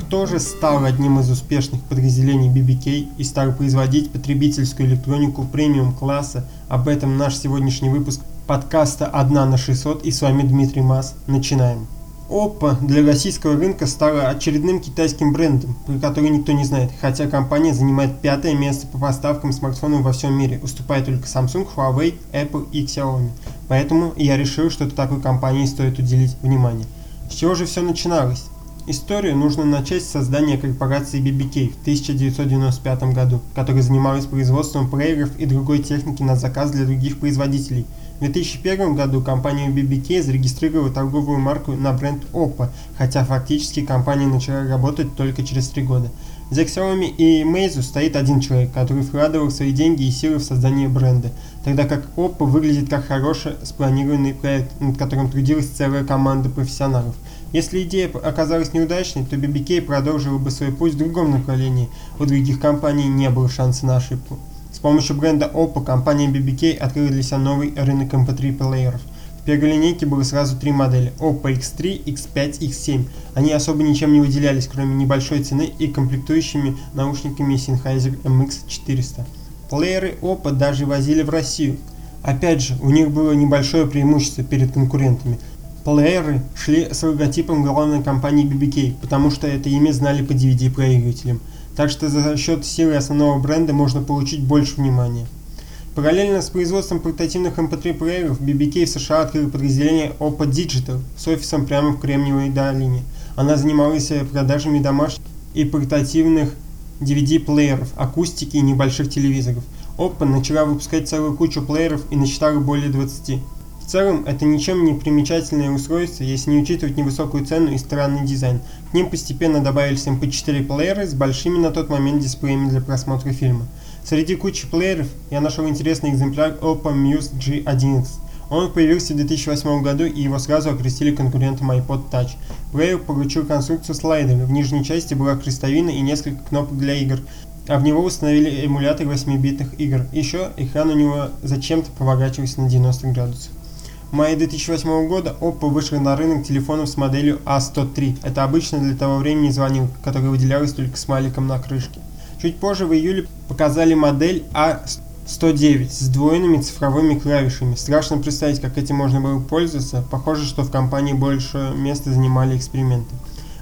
Кто же стал одним из успешных подразделений BBK и стал производить потребительскую электронику премиум класса? Об этом наш сегодняшний выпуск подкаста «Одна на 600» и с вами Дмитрий Мас. Начинаем. Oppo для российского рынка стала очередным китайским брендом, про который никто не знает, хотя компания занимает пятое место по поставкам смартфонов во всем мире, уступая только Samsung, Huawei, Apple и Xiaomi. Поэтому я решил, что такой компании стоит уделить внимание. С чего же все начиналось? Историю нужно начать с создания корпорации BBK в 1995 году, которая занималась производством плееров и другой техники на заказ для других производителей – в 2001 году компания BBK зарегистрировала торговую марку на бренд Oppo, хотя фактически компания начала работать только через три года. За Xiaomi и Meizu стоит один человек, который вкладывал свои деньги и силы в создание бренда, тогда как Oppo выглядит как хороший спланированный проект, над которым трудилась целая команда профессионалов. Если идея оказалась неудачной, то BBK продолжила бы свой путь в другом направлении, у других компаний не было шанса на ошибку. С помощью бренда Oppo компания BBK открыла для себя новый рынок MP3 плееров. Первой линейке было сразу три модели Oppo X3, X5, X7. Они особо ничем не выделялись, кроме небольшой цены и комплектующими наушниками Sennheiser MX400. Плееры Oppo даже возили в Россию. Опять же, у них было небольшое преимущество перед конкурентами. Плееры шли с логотипом главной компании BBK, потому что это имя знали по DVD-проигрывателям так что за счет силы основного бренда можно получить больше внимания. Параллельно с производством портативных MP3 эм BBK в США открыл подразделение Oppo Digital с офисом прямо в Кремниевой долине. Она занималась продажами домашних и портативных DVD-плееров, акустики и небольших телевизоров. Oppo начала выпускать целую кучу плееров и насчитала более 20. В целом, это ничем не примечательное устройство, если не учитывать невысокую цену и странный дизайн. К ним постепенно добавились MP4 эм плееры с большими на тот момент дисплеями для просмотра фильма. Среди кучи плееров я нашел интересный экземпляр Oppo Muse G11. Он появился в 2008 году и его сразу окрестили конкурентом iPod Touch. Плеер получил конструкцию слайдера, в нижней части была крестовина и несколько кнопок для игр, а в него установили эмулятор 8-битных игр. Еще экран у него зачем-то поворачивался на 90 градусов. Мае 2008 года Oppo вышел на рынок телефонов с моделью A103. Это обычно для того времени звонилка, которая выделялась только смайликом на крышке. Чуть позже в июле показали модель A109 с сдвоенными цифровыми клавишами. Страшно представить, как этим можно было пользоваться. Похоже, что в компании больше места занимали эксперименты.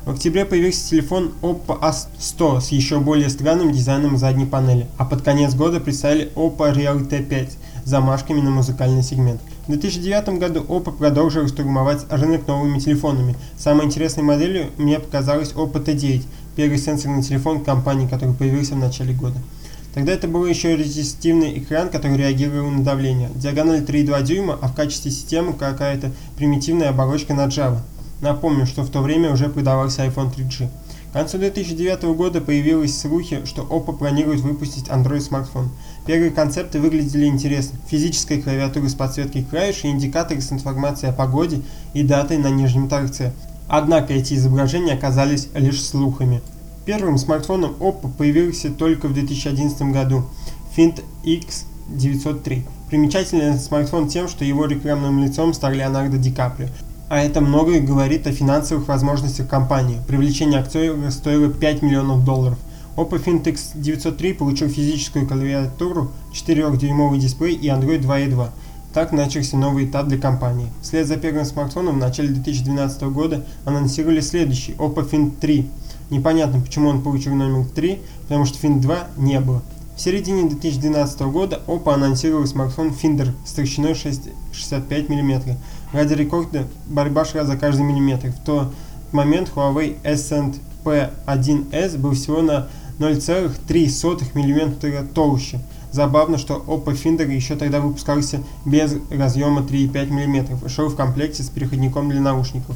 В октябре появился телефон Oppo A100 с еще более странным дизайном задней панели, а под конец года представили Oppo Real T5 с замашками на музыкальный сегмент. В 2009 году Oppo продолжил штурмовать рынок новыми телефонами. Самой интересной моделью мне показалась Oppo T9, первый сенсорный телефон компании, который появился в начале года. Тогда это был еще резистивный экран, который реагировал на давление. Диагональ 3,2 дюйма, а в качестве системы какая-то примитивная оболочка на Java. Напомню, что в то время уже продавался iPhone 3G. К концу 2009 года появились слухи, что Oppo планирует выпустить Android-смартфон. Первые концепты выглядели интересно. Физическая клавиатура с подсветкой клавиш и индикаторы с информацией о погоде и датой на нижнем торце. Однако эти изображения оказались лишь слухами. Первым смартфоном Oppo появился только в 2011 году – Find X903. Примечательный смартфон тем, что его рекламным лицом стал Леонардо Ди Каприо. А это многое говорит о финансовых возможностях компании. Привлечение актера стоило 5 миллионов долларов. Oppo Fintex 903 получил физическую клавиатуру, 4-дюймовый дисплей и Android 2.2. Так начался новый этап для компании. Вслед за первым смартфоном в начале 2012 года анонсировали следующий Oppo Find 3. Непонятно, почему он получил номер 3, потому что Find 2 не было. В середине 2012 года Oppo анонсировал смартфон Finder с толщиной 65 мм. Ради рекорда борьба шла за каждый миллиметр. В тот момент Huawei Ascend P1s был всего на 0,3 мм толще. Забавно, что Oppo Finder еще тогда выпускался без разъема 3,5 мм и шел в комплекте с переходником для наушников.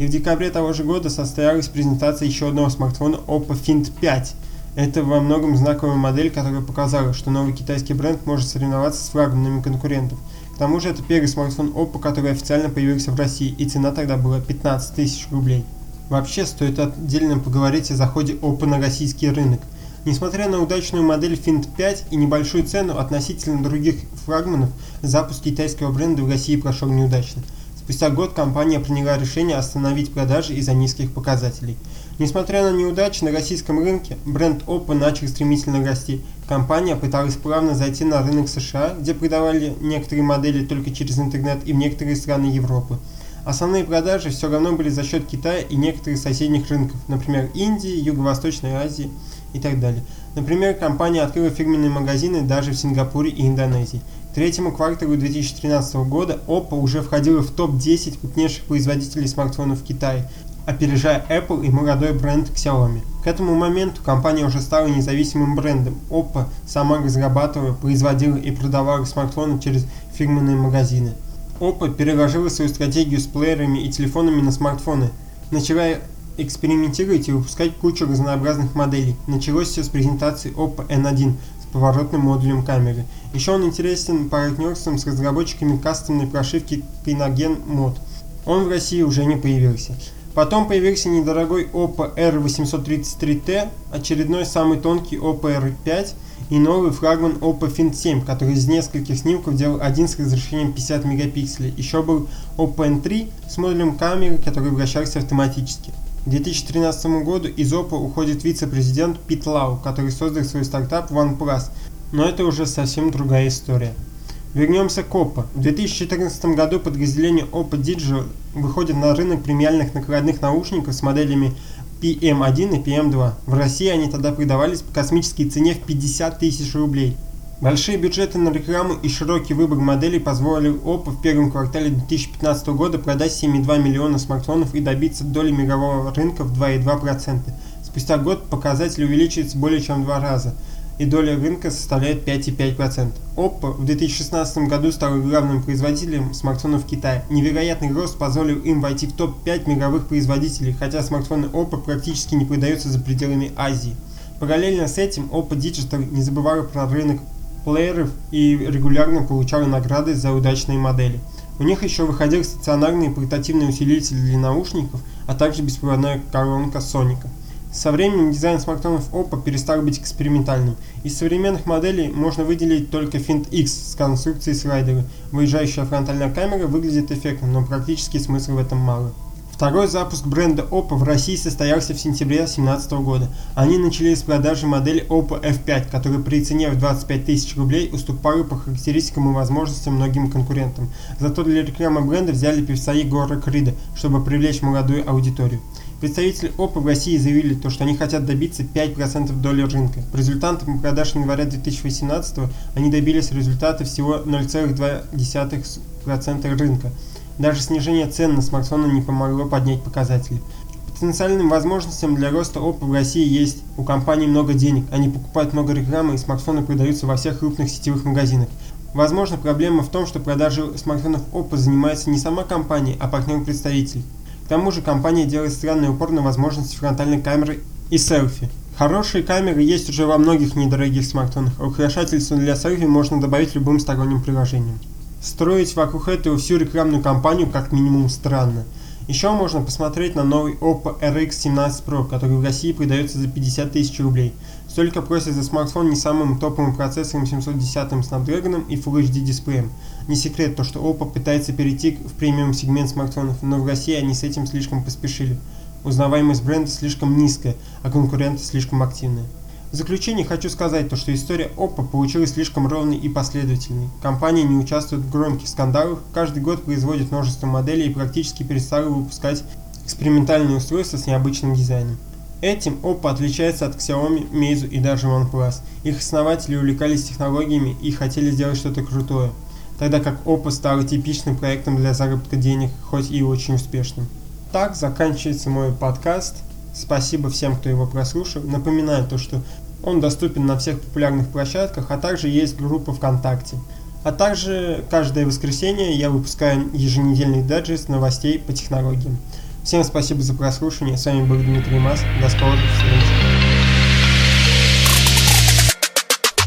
И в декабре того же года состоялась презентация еще одного смартфона Oppo Find 5. Это во многом знаковая модель, которая показала, что новый китайский бренд может соревноваться с флагманами конкурентов. К тому же это первый смартфон Oppo, который официально появился в России, и цена тогда была 15 тысяч рублей. Вообще, стоит отдельно поговорить о заходе Oppo на российский рынок. Несмотря на удачную модель Find 5 и небольшую цену относительно других флагманов, запуск китайского бренда в России прошел неудачно Спустя год компания приняла решение остановить продажи из-за низких показателей. Несмотря на неудачи на российском рынке, бренд Oppo начал стремительно расти. Компания пыталась плавно зайти на рынок США, где продавали некоторые модели только через интернет и в некоторые страны Европы. Основные продажи все равно были за счет Китая и некоторых соседних рынков, например, Индии, Юго-Восточной Азии и так далее. Например, компания открыла фирменные магазины даже в Сингапуре и Индонезии. К третьему кварталу 2013 года Oppo уже входила в топ-10 крупнейших производителей смартфонов в Китае, опережая Apple и молодой бренд Xiaomi. К этому моменту компания уже стала независимым брендом. Oppo сама разрабатывала, производила и продавала смартфоны через фирменные магазины. Oppo переложила свою стратегию с плеерами и телефонами на смартфоны. Начала экспериментировать и выпускать кучу разнообразных моделей. Началось все с презентации Oppo N1 с поворотным модулем камеры. Еще он интересен партнерством с разработчиками кастомной прошивки Kynogen Mod. Он в России уже не появился. Потом появился недорогой Oppo R833T, очередной самый тонкий Oppo R5 и новый флагман Oppo Find 7, который из нескольких снимков делал один с разрешением 50 мегапикселей. Еще был Oppo N3 с модулем камеры, который вращался автоматически. К 2013 году из Oppo уходит вице-президент Пит Лау, который создал свой стартап OnePlus, но это уже совсем другая история. Вернемся к Oppo. В 2014 году подразделение Oppo Digital выходит на рынок премиальных накладных наушников с моделями PM1 и PM2. В России они тогда продавались по космической цене в 50 тысяч рублей. Большие бюджеты на рекламу и широкий выбор моделей позволили Oppo в первом квартале 2015 года продать 7,2 миллиона смартфонов и добиться доли мирового рынка в 2,2%. Спустя год показатель увеличивается более чем в два раза – и доля рынка составляет 5,5%. Oppo в 2016 году стал главным производителем смартфонов в Китае. Невероятный рост позволил им войти в топ-5 мировых производителей, хотя смартфоны Oppo практически не продаются за пределами Азии. Параллельно с этим Oppo Digital не забывала про рынок плееров и регулярно получала награды за удачные модели. У них еще выходил стационарный портативный усилитель для наушников, а также беспроводная коронка Соника. Со временем дизайн смартфонов Oppo перестал быть экспериментальным. Из современных моделей можно выделить только Find X с конструкцией слайдера. Выезжающая фронтальная камера выглядит эффектно, но практически смысла в этом мало. Второй запуск бренда Oppo в России состоялся в сентябре 2017 года. Они начали с продажи модели Oppo F5, которая при цене в 25 тысяч рублей уступала по характеристикам и возможностям многим конкурентам. Зато для рекламы бренда взяли певца Егора Крида, чтобы привлечь молодую аудиторию. Представители Oppo в России заявили, то, что они хотят добиться 5% доли рынка. По результатам продаж января 2018 они добились результата всего 0,2% рынка. Даже снижение цен на смартфоны не помогло поднять показатели. Потенциальным возможностям для роста Oppo в России есть. У компании много денег, они покупают много рекламы и смартфоны продаются во всех крупных сетевых магазинах. Возможно, проблема в том, что продажей смартфонов Oppo занимается не сама компания, а партнер-представитель. К тому же компания делает странный упор на возможности фронтальной камеры и селфи. Хорошие камеры есть уже во многих недорогих смартфонах, а украшательство для селфи можно добавить любым сторонним приложением. Строить вокруг этого всю рекламную кампанию как минимум странно. Еще можно посмотреть на новый Oppo RX 17 Pro, который в России продается за 50 тысяч рублей. Столько просят за смартфон не самым топовым процессором 710 Snapdragon и Full HD дисплеем. Не секрет то, что Oppo пытается перейти в премиум сегмент смартфонов, но в России они с этим слишком поспешили. Узнаваемость бренда слишком низкая, а конкуренты слишком активные. В заключение хочу сказать то, что история Oppo получилась слишком ровной и последовательной. Компания не участвует в громких скандалах, каждый год производит множество моделей и практически перестала выпускать экспериментальные устройства с необычным дизайном. Этим Oppo отличается от Xiaomi, Meizu и даже OnePlus. Их основатели увлекались технологиями и хотели сделать что-то крутое, тогда как Oppo стала типичным проектом для заработка денег, хоть и очень успешным. Так заканчивается мой подкаст. Спасибо всем, кто его прослушал. Напоминаю то, что он доступен на всех популярных площадках, а также есть группа ВКонтакте. А также каждое воскресенье я выпускаю еженедельный дайджест новостей по технологиям. Всем спасибо за прослушивание. С вами был Дмитрий Мас. До скорых встреч.